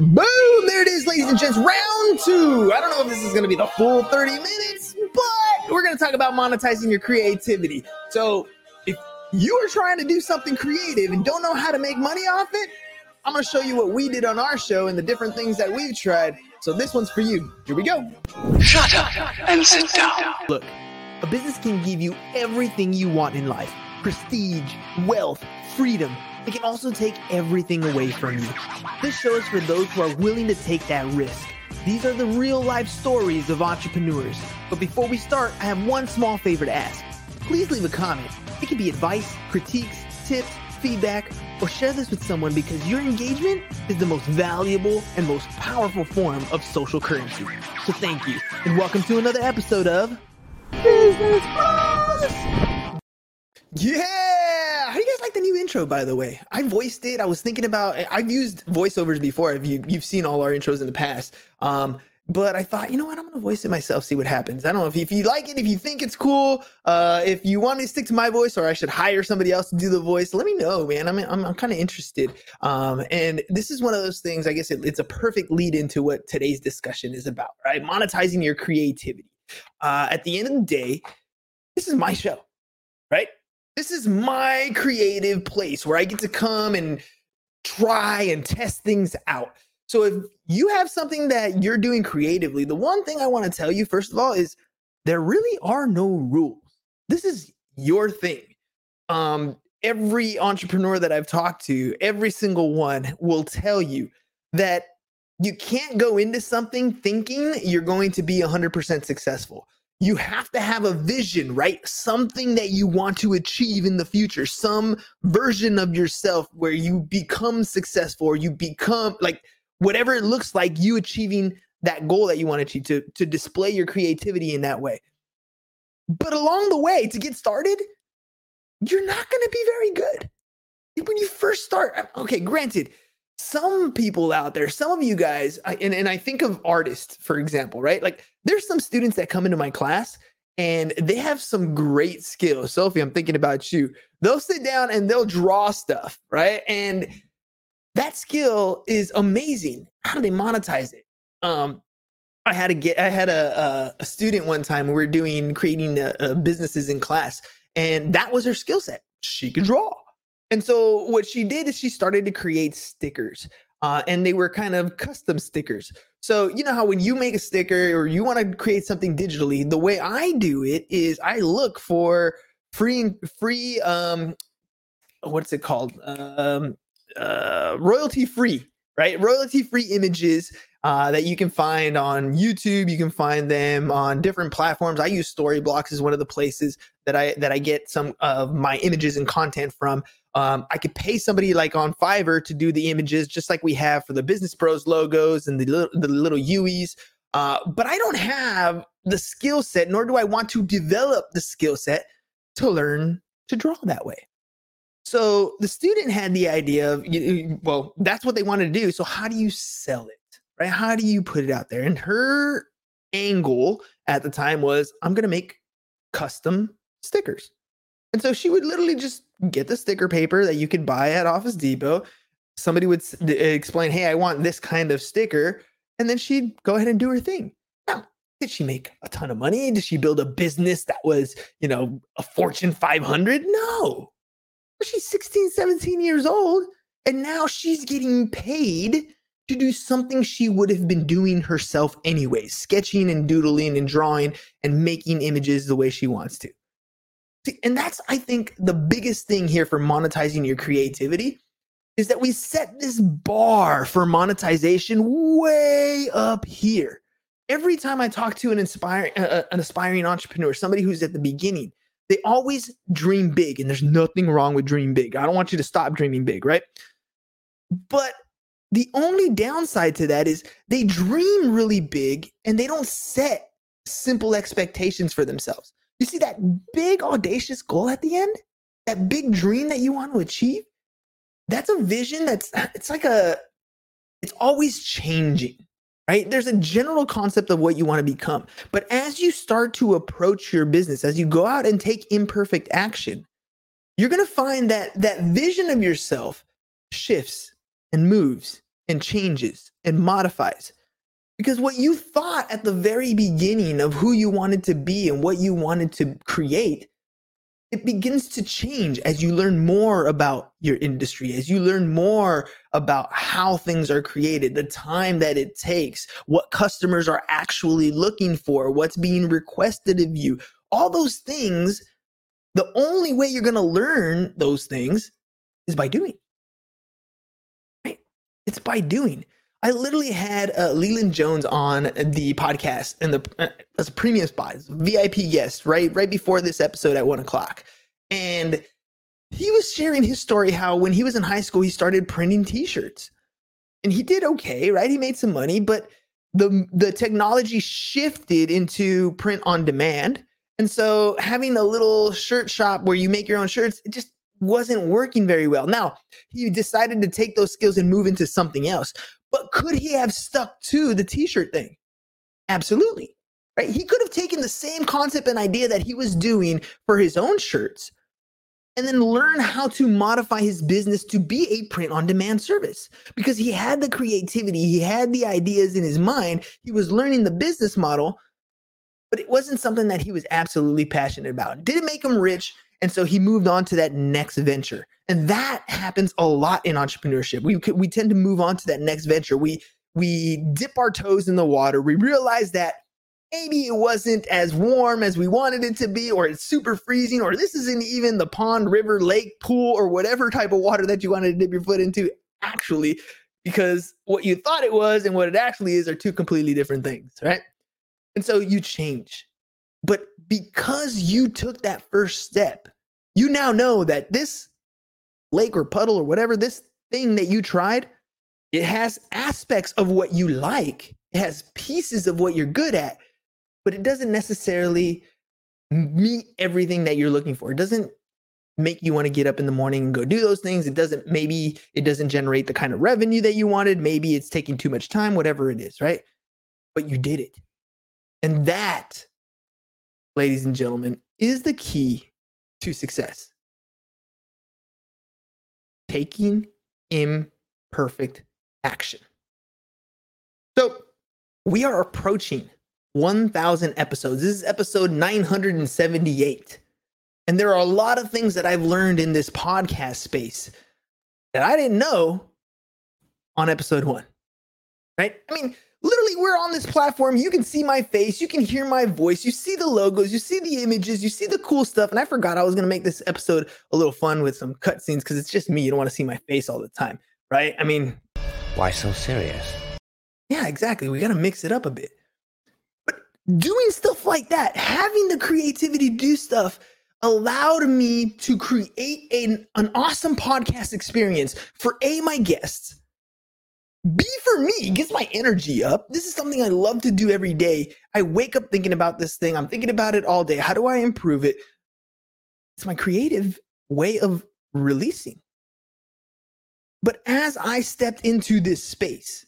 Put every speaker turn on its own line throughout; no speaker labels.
Boom! There it is, ladies and gents. Round two. I don't know if this is going to be the full 30 minutes, but we're going to talk about monetizing your creativity. So, if you are trying to do something creative and don't know how to make money off it, I'm going to show you what we did on our show and the different things that we've tried. So, this one's for you. Here we go.
Shut up and sit down.
Look, a business can give you everything you want in life prestige, wealth, freedom. It can also take everything away from you. This show is for those who are willing to take that risk. These are the real life stories of entrepreneurs. But before we start, I have one small favor to ask. Please leave a comment. It can be advice, critiques, tips, feedback, or share this with someone because your engagement is the most valuable and most powerful form of social currency. So thank you, and welcome to another episode of Business Bros. Yeah! The new intro, by the way? I voiced it. I was thinking about I've used voiceovers before. If you you've seen all our intros in the past. Um, but I thought, you know what, I'm gonna voice it myself, see what happens. I don't know if you, if you like it, if you think it's cool, uh, if you want me to stick to my voice, or I should hire somebody else to do the voice. Let me know, man. I'm I'm, I'm kind of interested. Um, and this is one of those things. I guess it, it's a perfect lead into what today's discussion is about, right? Monetizing your creativity. Uh, at the end of the day, this is my show, right? This is my creative place where I get to come and try and test things out. So if you have something that you're doing creatively, the one thing I want to tell you, first of all, is there really are no rules. This is your thing. Um, every entrepreneur that I've talked to, every single one will tell you that you can't go into something thinking you're going to be 100% successful. You have to have a vision, right? Something that you want to achieve in the future, some version of yourself where you become successful or you become like whatever it looks like you achieving that goal that you want to achieve to, to display your creativity in that way. But along the way, to get started, you're not going to be very good. When you first start, okay, granted, some people out there, some of you guys, and, and I think of artists, for example, right? Like there's some students that come into my class and they have some great skills. Sophie, I'm thinking about you. They'll sit down and they'll draw stuff, right? And that skill is amazing. How do they monetize it? Um, I had to get. I had a, a, a student one time. We were doing creating uh, uh, businesses in class, and that was her skill set. She could draw, and so what she did is she started to create stickers, uh, and they were kind of custom stickers. So you know how when you make a sticker or you want to create something digitally, the way I do it is I look for free free um what's it called um uh, royalty free, right? Royalty free images uh, that you can find on YouTube. You can find them on different platforms. I use Storyblocks as one of the places that I that I get some of my images and content from. Um, I could pay somebody like on Fiverr to do the images, just like we have for the Business Bros logos and the little, the little UIs. Uh, but I don't have the skill set, nor do I want to develop the skill set to learn to draw that way. So the student had the idea of, well, that's what they wanted to do. So how do you sell it? Right? How do you put it out there? And her angle at the time was, I'm going to make custom stickers. And so she would literally just get the sticker paper that you could buy at Office Depot. Somebody would eh, explain, Hey, I want this kind of sticker. And then she'd go ahead and do her thing. Now, did she make a ton of money? Did she build a business that was, you know, a Fortune 500? No she's 16, 17 years old, and now she's getting paid to do something she would have been doing herself anyway, sketching and doodling and drawing and making images the way she wants to. See, and that's, I think, the biggest thing here for monetizing your creativity is that we set this bar for monetization way up here. Every time I talk to an inspiring, uh, an aspiring entrepreneur, somebody who's at the beginning, they always dream big, and there's nothing wrong with dream big. I don't want you to stop dreaming big, right? But the only downside to that is they dream really big and they don't set simple expectations for themselves. You see that big audacious goal at the end? That big dream that you want to achieve? That's a vision that's uh, it's like a it's always changing right? There's a general concept of what you want to become. But as you start to approach your business, as you go out and take imperfect action, you're going to find that that vision of yourself shifts and moves and changes and modifies. Because what you thought at the very beginning of who you wanted to be and what you wanted to create, it begins to change as you learn more about your industry, as you learn more about how things are created, the time that it takes, what customers are actually looking for, what's being requested of you. All those things, the only way you're going to learn those things is by doing. Right? It's by doing. I literally had uh, Leland Jones on the podcast and the uh, as a premium spot, VIP guest, right, right before this episode at one o'clock, and he was sharing his story how when he was in high school he started printing T-shirts, and he did okay, right? He made some money, but the the technology shifted into print on demand, and so having a little shirt shop where you make your own shirts, it just wasn't working very well. Now, he decided to take those skills and move into something else. But could he have stuck to the t-shirt thing? Absolutely. Right? He could have taken the same concept and idea that he was doing for his own shirts and then learn how to modify his business to be a print on demand service because he had the creativity, he had the ideas in his mind, he was learning the business model, but it wasn't something that he was absolutely passionate about. Did it make him rich? And so he moved on to that next venture. And that happens a lot in entrepreneurship. We we tend to move on to that next venture. We we dip our toes in the water. We realize that maybe it wasn't as warm as we wanted it to be, or it's super freezing, or this isn't even the pond, river, lake, pool, or whatever type of water that you wanted to dip your foot into actually, because what you thought it was and what it actually is are two completely different things, right? And so you change. But because you took that first step, you now know that this lake or puddle or whatever, this thing that you tried, it has aspects of what you like. It has pieces of what you're good at, but it doesn't necessarily meet everything that you're looking for. It doesn't make you want to get up in the morning and go do those things. It doesn't, maybe it doesn't generate the kind of revenue that you wanted. Maybe it's taking too much time, whatever it is, right? But you did it. And that ladies and gentlemen, is the key to success. Taking imperfect action. So we are approaching 1,000 episodes. This is episode 978. And there are a lot of things that I've learned in this podcast space that I didn't know on episode one. Right? I mean, literally we're on this platform. You can see my face. You can hear my voice. You see the logos. You see the images. You see the cool stuff. And i forgot i was going to make this episode a little fun with some cutscenes because it's just me. You don't want to see my face all the time right? I mean
why so serious?
Yeah exactly. We got to mix it up a bit. But doing stuff like that having the creativity to do stuff allowed me to create an, an awesome podcast experience for a my guests B for me gets my energy up. This is something I love to do every day. I wake up thinking about this thing. I'm thinking about it all day. How do I improve it? It's my creative way of releasing. But as I stepped into this space,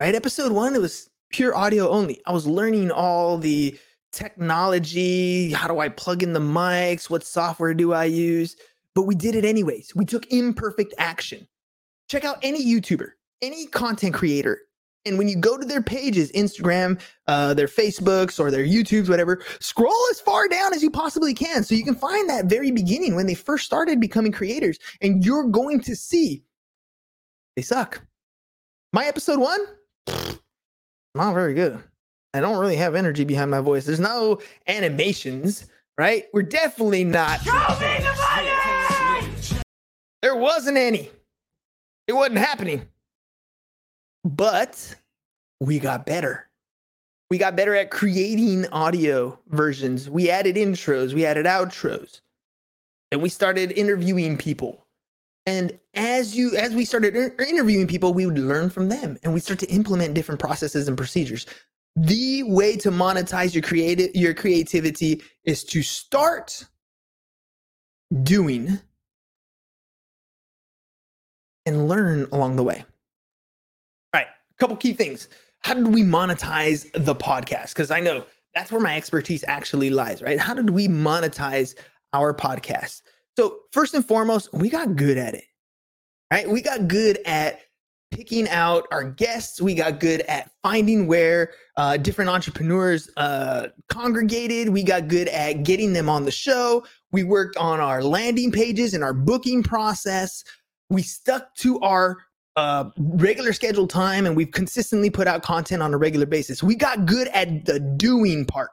right? Episode one, it was pure audio only. I was learning all the technology. How do I plug in the mics? What software do I use? But we did it anyways. We took imperfect action. Check out any YouTuber any content creator and when you go to their pages instagram uh, their facebooks or their youtubes whatever scroll as far down as you possibly can so you can find that very beginning when they first started becoming creators and you're going to see they suck. My episode one not very good. I don't really have energy behind my voice. There's no animations right? We're definitely not there wasn't any. It wasn't happening but we got better. We got better at creating audio versions. We added intros, we added outros. And we started interviewing people. And as you as we started interviewing people, we would learn from them and we start to implement different processes and procedures. The way to monetize your creative your creativity is to start doing and learn along the way couple key things. How did we monetize the podcast? Because I know that's where my expertise actually lies, right? How did we monetize our podcast? So, first and foremost, we got good at it, right? We got good at picking out our guests. We got good at finding where uh, different entrepreneurs uh, congregated. We got good at getting them on the show. We worked on our landing pages and our booking process. We stuck to our uh, regular scheduled time and we've consistently put out content on a regular basis. We got good at the doing part.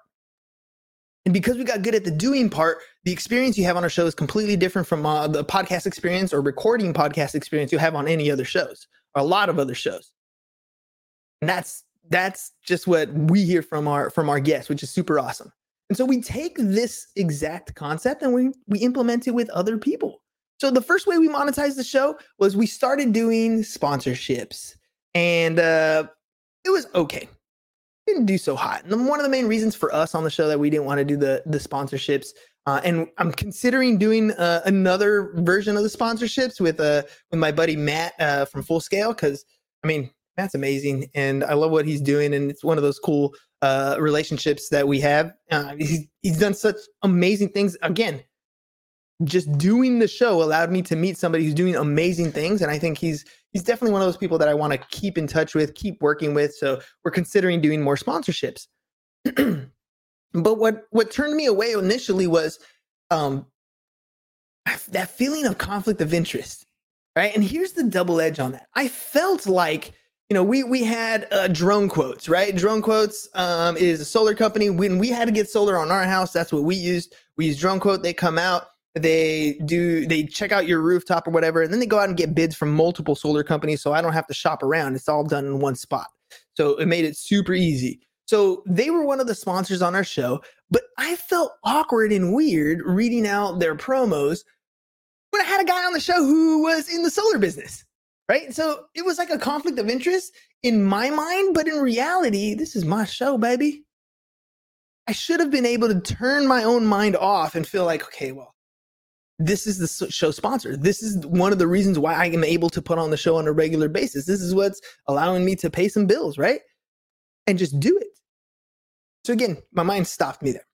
And because we got good at the doing part, the experience you have on our show is completely different from uh, the podcast experience or recording podcast experience you have on any other shows or a lot of other shows. And that's that's just what we hear from our from our guests, which is super awesome. And so we take this exact concept and we we implement it with other people. So the first way we monetized the show was we started doing sponsorships, and uh, it was okay didn't do so hot. And one of the main reasons for us on the show that we didn't want to do the the sponsorships, uh, and I'm considering doing uh, another version of the sponsorships with uh with my buddy Matt uh, from Full Scale because I mean Matt's amazing and I love what he's doing and it's one of those cool uh, relationships that we have. Uh, he's he's done such amazing things. Again, just doing the show allowed me to meet somebody who's doing amazing things. And i think he's he's definitely one of those people that i want to keep in touch with keep working with. So we're considering doing more sponsorships. But what what turned me away initially was um that feeling of conflict of interest right? And here's the double edge on that. I felt like you know we we had uh, drone quotes right? Drone quotes um, is a solar company. When we had to get solar on our house that's what we used. We use drone quote they come out they do they check out your rooftop or whatever and then they go out and get bids from multiple solar companies so i don't have to shop around. It's all done in one spot. So it made it super easy. So they were one of the sponsors on our show but i felt awkward and weird reading out their promos when i had a guy on the show who was in the solar business right? So it was like a conflict of interest in my mind but in reality this is my show baby. I should have been able to turn my own mind off and feel like okay well this is the show sponsor. This is one of the reasons why I am able to put on the show on a regular basis. This is what's allowing me to pay some bills, right? And just do it. So again, my mind stopped me there.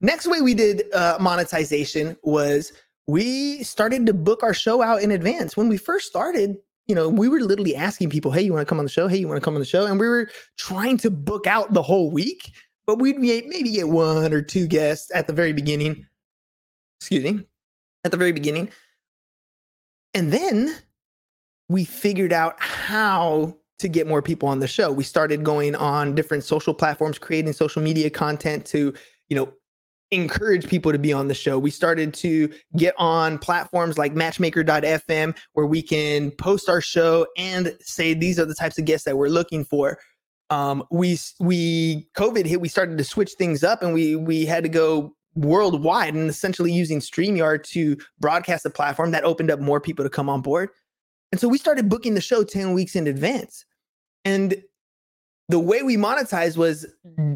Next way we did uh, monetization was we started to book our show out in advance. When we first started, you know, we were literally asking people, "Hey, you want to come on the show? Hey, you want to come on the show?" And we were trying to book out the whole week, but we'd maybe get one or two guests at the very beginning. Excuse me at the very beginning. And then we figured out how to get more people on the show. We started going on different social platforms, creating social media content to, you know, encourage people to be on the show. We started to get on platforms like matchmaker.fm where we can post our show and say these are the types of guests that we're looking for. Um, we we COVID hit, we started to switch things up and we we had to go worldwide and essentially using StreamYard to broadcast the platform that opened up more people to come on board. And so we started booking the show 10 weeks in advance. And the way we monetized was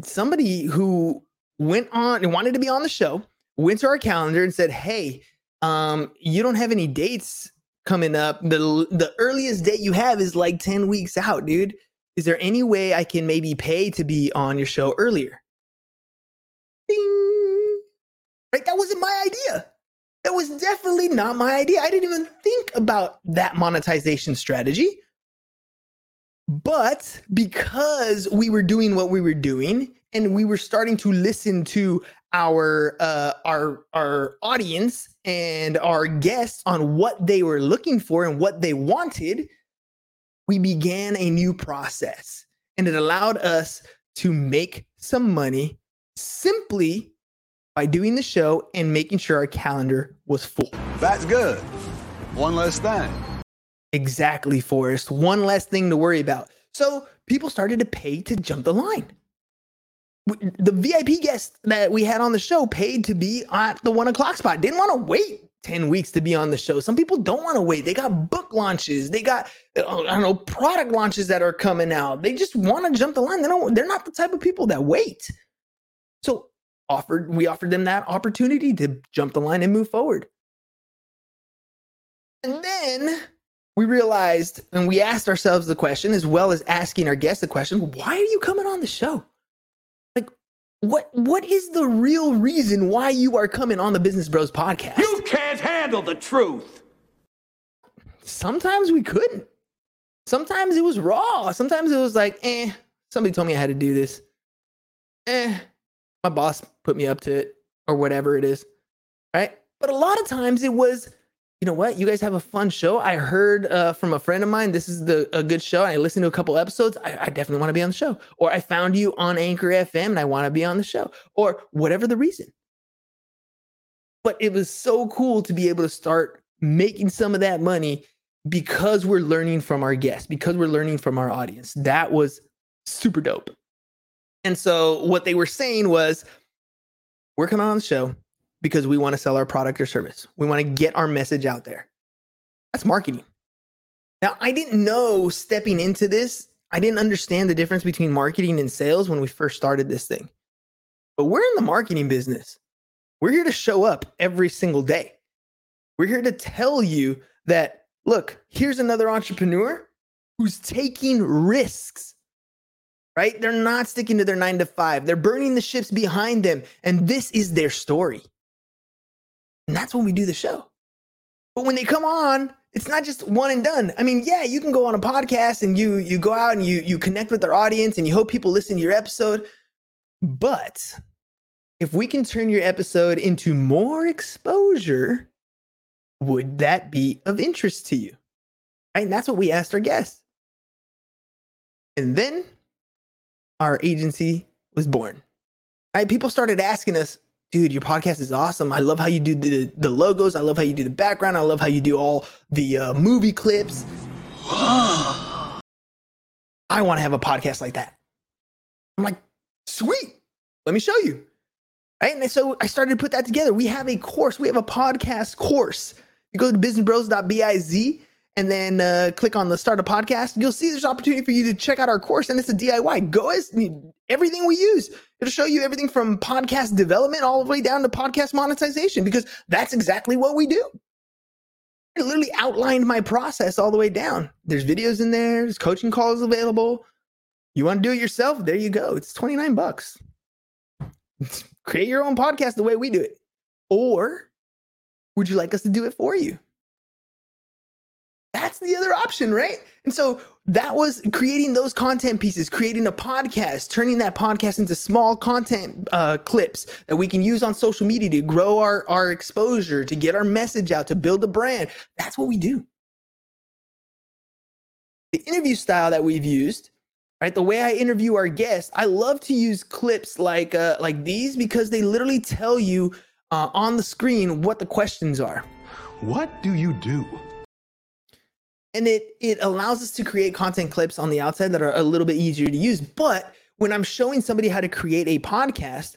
somebody who went on and wanted to be on the show, went to our calendar and said, Hey, um, you don't have any dates coming up. The the earliest date you have is like 10 weeks out, dude. Is there any way I can maybe pay to be on your show earlier? Ding Right? That wasn't my idea. That was definitely not my idea. I didn't even think about that monetization strategy. But because we were doing what we were doing and we were starting to listen to our uh, our our audience and our guests on what they were looking for and what they wanted, we began a new process and it allowed us to make some money simply by doing the show and making sure our calendar was full.
That's good. One less thing.
Exactly, Forrest. One less thing to worry about. So people started to pay to jump the line. The VIP guests that we had on the show paid to be at the one o'clock spot. Didn't want to wait 10 weeks to be on the show. Some people don't want to wait. They got book launches. They got uh, I don't know, product launches that are coming out. They just want to jump the line. They don't they're not the type of people that wait. So offered we offered them that opportunity to jump the line and move forward. And then we realized and we asked ourselves the question as well as asking our guests the question, why are you coming on the show? Like what what is the real reason why you are coming on the Business Bros podcast?
You can't handle the truth.
Sometimes we couldn't. sometimes it was raw. Sometimes it was like, eh, somebody told me I had to do this. Eh, my boss put me up to it or whatever it is. Right. But a lot of times it was, you know what? You guys have a fun show. I heard uh, from a friend of mine, this is the a good show. I listened to a couple episodes. I, I definitely want to be on the show. Or I found you on Anchor FM and I want to be on the show. Or whatever the reason. But it was so cool to be able to start making some of that money because we're learning from our guests, because we're learning from our audience. That was super dope. And so what they were saying was, we're coming on the show because we want to sell our product or service. We want to get our message out there. That's marketing. Now, I didn't know stepping into this, I didn't understand the difference between marketing and sales when we first started this thing. But we're in the marketing business. We're here to show up every single day. We're here to tell you that, look, here's another entrepreneur who's taking risks, right? They're not sticking to their nine to five, they're burning the ships behind them. And this is their story. And that's when we do the show. But when they come on, it's not just one and done. I mean, yeah, you can go on a podcast and you you go out and you you connect with their audience and you hope people listen to your episode. But if we can turn your episode into more exposure, would that be of interest to you? Right? And that's what we asked our guests. And then our agency was born. Right? People started asking us, dude, your podcast is awesome. I love how you do the, the logos. I love how you do the background. I love how you do all the uh, movie clips. I want to have a podcast like that. I'm like, sweet. Let me show you. Right. And so I started to put that together. We have a course, we have a podcast course. You go to businessbros.biz and then uh, click on the start a podcast. You'll see there's opportunity for you to check out our course, and it's a DIY. Go as everything we use. It'll show you everything from podcast development all the way down to podcast monetization because that's exactly what we do. I literally outlined my process all the way down. There's videos in there, there's coaching calls available. You want to do it yourself? There you go. It's 29 bucks. Create your own podcast the way we do it. Or would you like us to do it for you? That's the other option, right? And so that was creating those content pieces, creating a podcast, turning that podcast into small content uh, clips that we can use on social media to grow our, our exposure, to get our message out, to build a brand. That's what we do. The interview style that we've used, right? The way I interview our guests, I love to use clips like uh, like these because they literally tell you uh, on the screen what the questions are.
What do you do?
And it it allows us to create content clips on the outside that are a little bit easier to use. But when i'm showing somebody how to create a podcast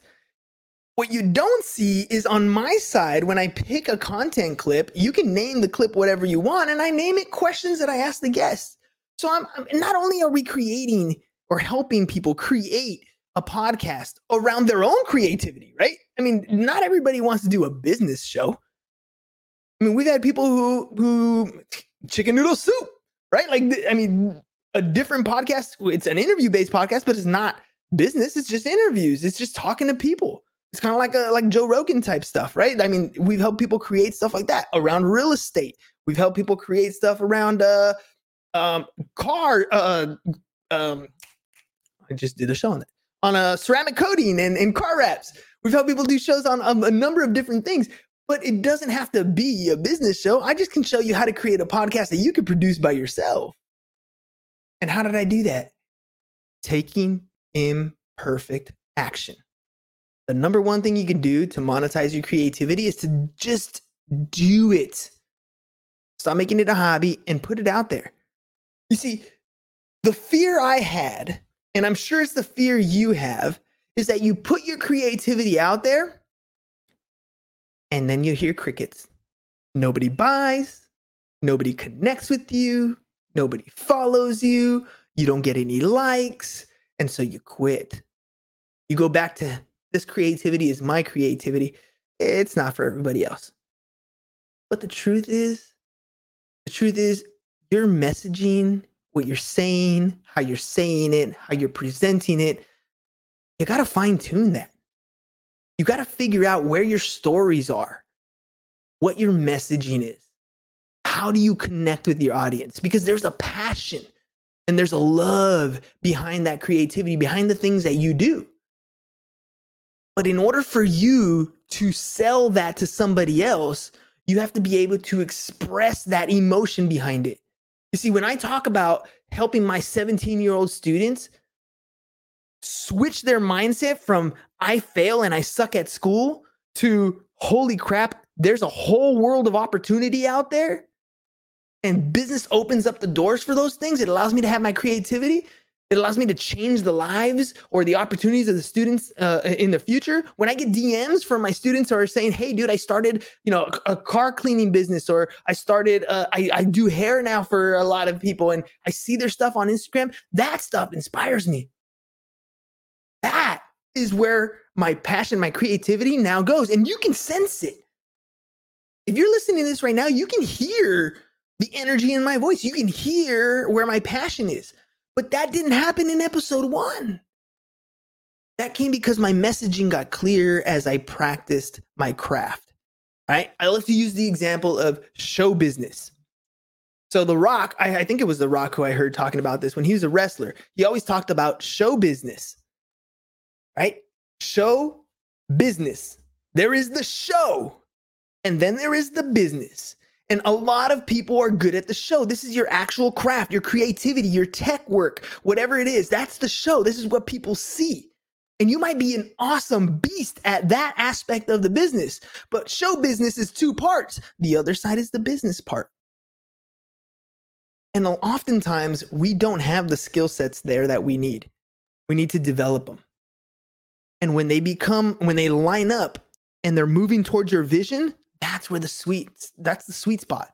what you don't see is on my side when i pick a content clip you can name the clip whatever you want and i name it questions that i ask the guests. So i'm, I'm not only are we creating or helping people create a podcast around their own creativity right? I mean not everybody wants to do a business show. I mean, we've had people who who chicken noodle soup, right? Like, I mean, a different podcast. It's an interview based podcast, but it's not business. It's just interviews. It's just talking to people. It's kind of like a like Joe Rogan type stuff, right? I mean, we've helped people create stuff like that around real estate. We've helped people create stuff around uh um car uh um I just did a show on it on a uh, ceramic coating and, and car wraps. We've helped people do shows on um, a number of different things. But it doesn't have to be a business show. I just can show you how to create a podcast that you can produce by yourself. And how did I do that? Taking imperfect action. The number one thing you can do to monetize your creativity is to just do it. Stop making it a hobby and put it out there. You see, the fear I had, and I'm sure it's the fear you have, is that you put your creativity out there and then you hear crickets. Nobody buys, nobody connects with you, nobody follows you, you don't get any likes, and so you quit. You go back to this creativity is my creativity. It's not for everybody else. But the truth is, the truth is, your messaging, what you're saying, how you're saying it, how you're presenting it, you got to fine tune that. You got to figure out where your stories are, what your messaging is. How do you connect with your audience? Because there's a passion And there's a love behind that creativity, behind the things that you do. But in order for you to sell that to somebody else, you have to be able to express that emotion behind it. You see, when I talk about helping my 17 year old students switch their mindset from I fail and I suck at school to holy crap, there's a whole world of opportunity out there. And business opens up the doors for those things. It allows me to have my creativity. It allows me to change the lives or the opportunities of the students uh, in the future. When I get DMs from my students who are saying, "Hey, dude, I started, you know, a, a car cleaning business, or I started, uh, I, I do hair now for a lot of people, and I see their stuff on Instagram," that stuff inspires me. That is where my passion, my creativity now goes, and you can sense it. If you're listening to this right now, you can hear the energy in my voice. You can hear where my passion is. But that didn't happen in episode one. That came because my messaging got clear as I practiced my craft. Right? I love to use the example of show business. So The Rock, I, I, think it was The Rock who I heard talking about this when he was a wrestler. He always talked about show business, right? Show business. There is the show, and then there is the business. And a lot of people are good at the show. This is your actual craft, your creativity, your tech work, whatever it is. That's the show. This is what people see. And you might be an awesome beast at that aspect of the business. But show business is two parts. The other side is the business part. And oftentimes we don't have the skill sets there that we need. We need to develop them. And when they become, when they line up and they're moving towards your vision, that's where the sweet that's the sweet spot.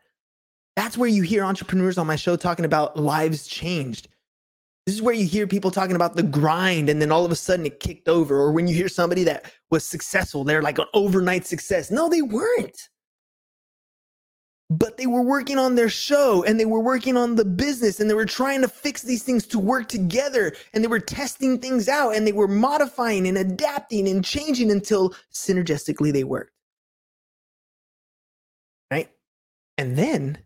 That's where you hear entrepreneurs on my show talking about lives changed. This is where you hear people talking about the grind and then all of a sudden it kicked over. Or when you hear somebody that was successful, they're like an overnight success. No, they weren't. But they were working on their show and they were working on the business and they were trying to fix these things to work together and they were testing things out and they were modifying and adapting and changing until synergistically they worked. Right? And then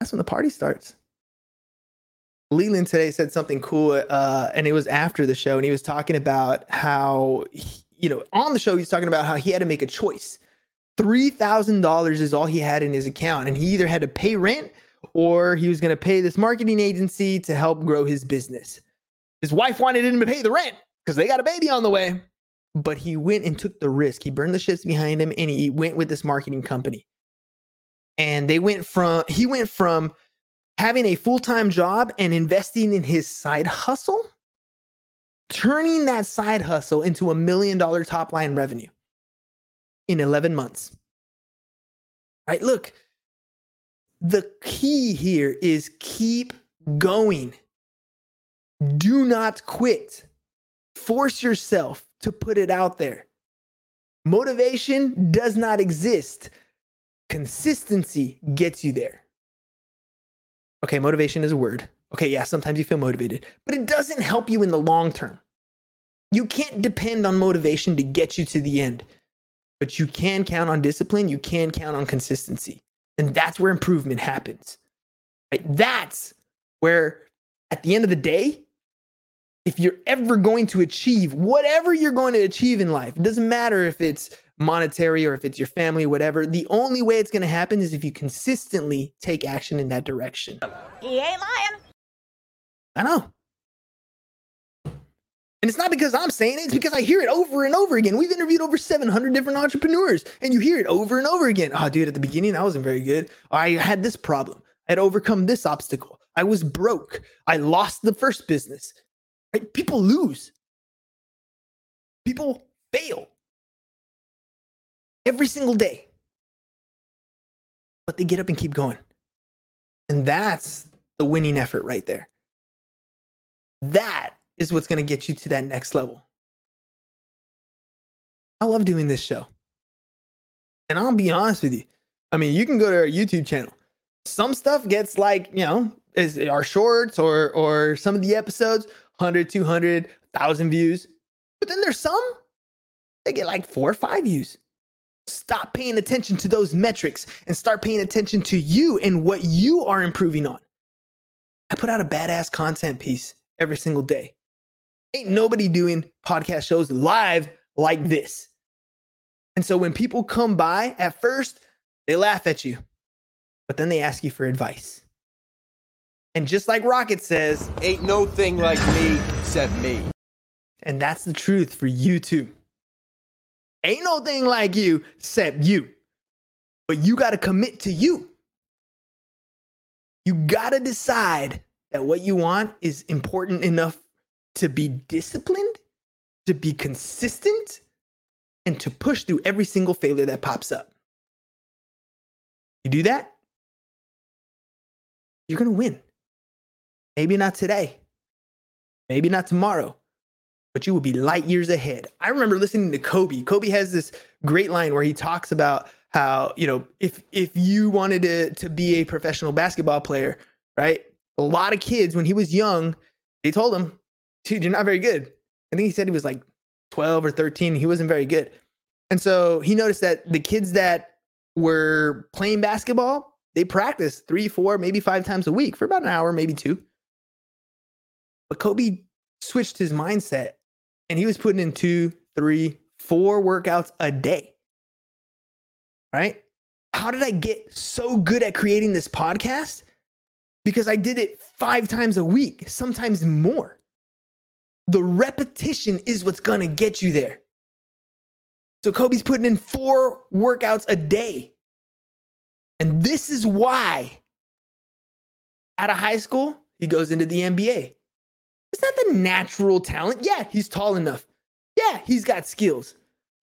that's when the party starts. Leland today said something cool, uh, and it was after the show, and he was talking about how, he, you know, on the show, he's talking about how he had to make a choice. $3,000 is all he had in his account, and he either had to pay rent or he was going to pay this marketing agency to help grow his business. His wife wanted him to pay the rent because they got a baby on the way, but he went and took the risk. He burned the ships behind him and he went with this marketing company and they went from he went from having a full-time job and investing in his side hustle turning that side hustle into a million dollar top line revenue in 11 months right look the key here is keep going do not quit force yourself to put it out there motivation does not exist Consistency gets you there. Okay, motivation is a word. Okay, yeah, sometimes you feel motivated, but it doesn't help you in the long term. You can't depend on motivation to get you to the end, but you can count on discipline, you can count on consistency. And that's where improvement happens. Right? That's where, at the end of the day, if you're ever going to achieve whatever you're going to achieve in life, it doesn't matter if it's monetary or if it's your family, or whatever. The only way it's going to happen is if you consistently take action in that direction.
He ain't lying.
I know. And it's not because I'm saying it, it's because I hear it over and over again. We've interviewed over 700 different entrepreneurs, and you hear it over and over again. Oh, dude, at the beginning, I wasn't very good. I had this problem. I had overcome this obstacle. I was broke. I lost the first business. Right? People lose, people fail every single day. But they get up and keep going. And that's the winning effort right there. That is what's going to get you to that next level. I love doing this show. And I'll be honest with you. I mean, you can go to our YouTube channel. Some stuff gets like, you know, is our shorts or or some of the episodes 100, 200, 1000 views. But then there's some they get like 4 or 5 views. Stop paying attention to those metrics and start paying attention to you and what you are improving on. I put out a badass content piece every single day. Ain't nobody doing podcast shows live like this. And so when people come by, at first, they laugh at you, but then they ask you for advice. And just like Rocky says,
Ain't no thing like me except me.
and that's the truth for you too. Ain't no thing like you except you. But you got to commit to you. You got to decide that what you want is important enough to be disciplined, to be consistent, and to push through every single failure that pops up. You do that, you're going to win. Maybe not today, maybe not tomorrow, but you will be light years ahead. I remember listening to Kobe. Kobe has this great line where he talks about how, you know, if if you wanted to to be a professional basketball player, right? A lot of kids when he was young, they told him, "Dude, you're not very good." I think he said he was like 12 or 13, he wasn't very good. And so he noticed that the kids that were playing basketball, they practiced 3, 4, maybe 5 times a week for about an hour, maybe 2. But Kobe switched his mindset and he was putting in two, three, four workouts a day. Right? How did I get so good at creating this podcast? Because I did it five times a week, sometimes more. The repetition is what's going to get you there. So Kobe's putting in four workouts a day. And this is why out of high school, he goes into the NBA. It's not the natural talent. Yeah, he's tall enough. Yeah, he's got skills.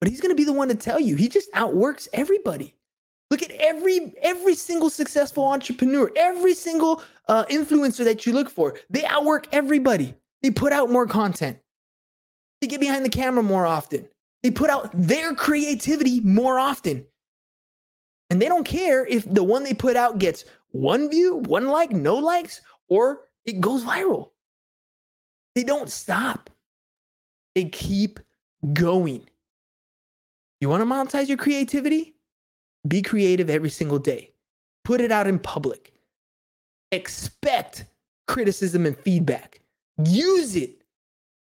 But he's going to be the one to tell you. He just outworks everybody. Look at every every single successful entrepreneur, every single uh, influencer that you look for. They outwork everybody. They put out more content. They get behind the camera more often. They put out their creativity more often. And they don't care if the one they put out gets one view, one like, no likes, or it goes viral. They don't stop. They keep going. You want to monetize your creativity? Be creative every single day. Put it out in public. Expect criticism and feedback. Use it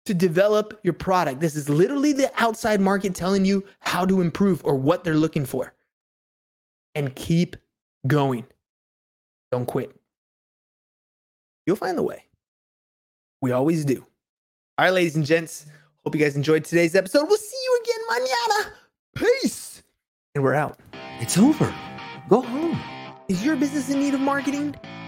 to develop your product. This is literally the outside market telling you how to improve or what they're looking for. And keep going. Don't quit. You'll find the way. We always do. All right, ladies and gents. Hope you guys enjoyed today's episode. We'll see you again mañana. Peace. And we're out.
It's over. Go home.
Is your business in need of marketing?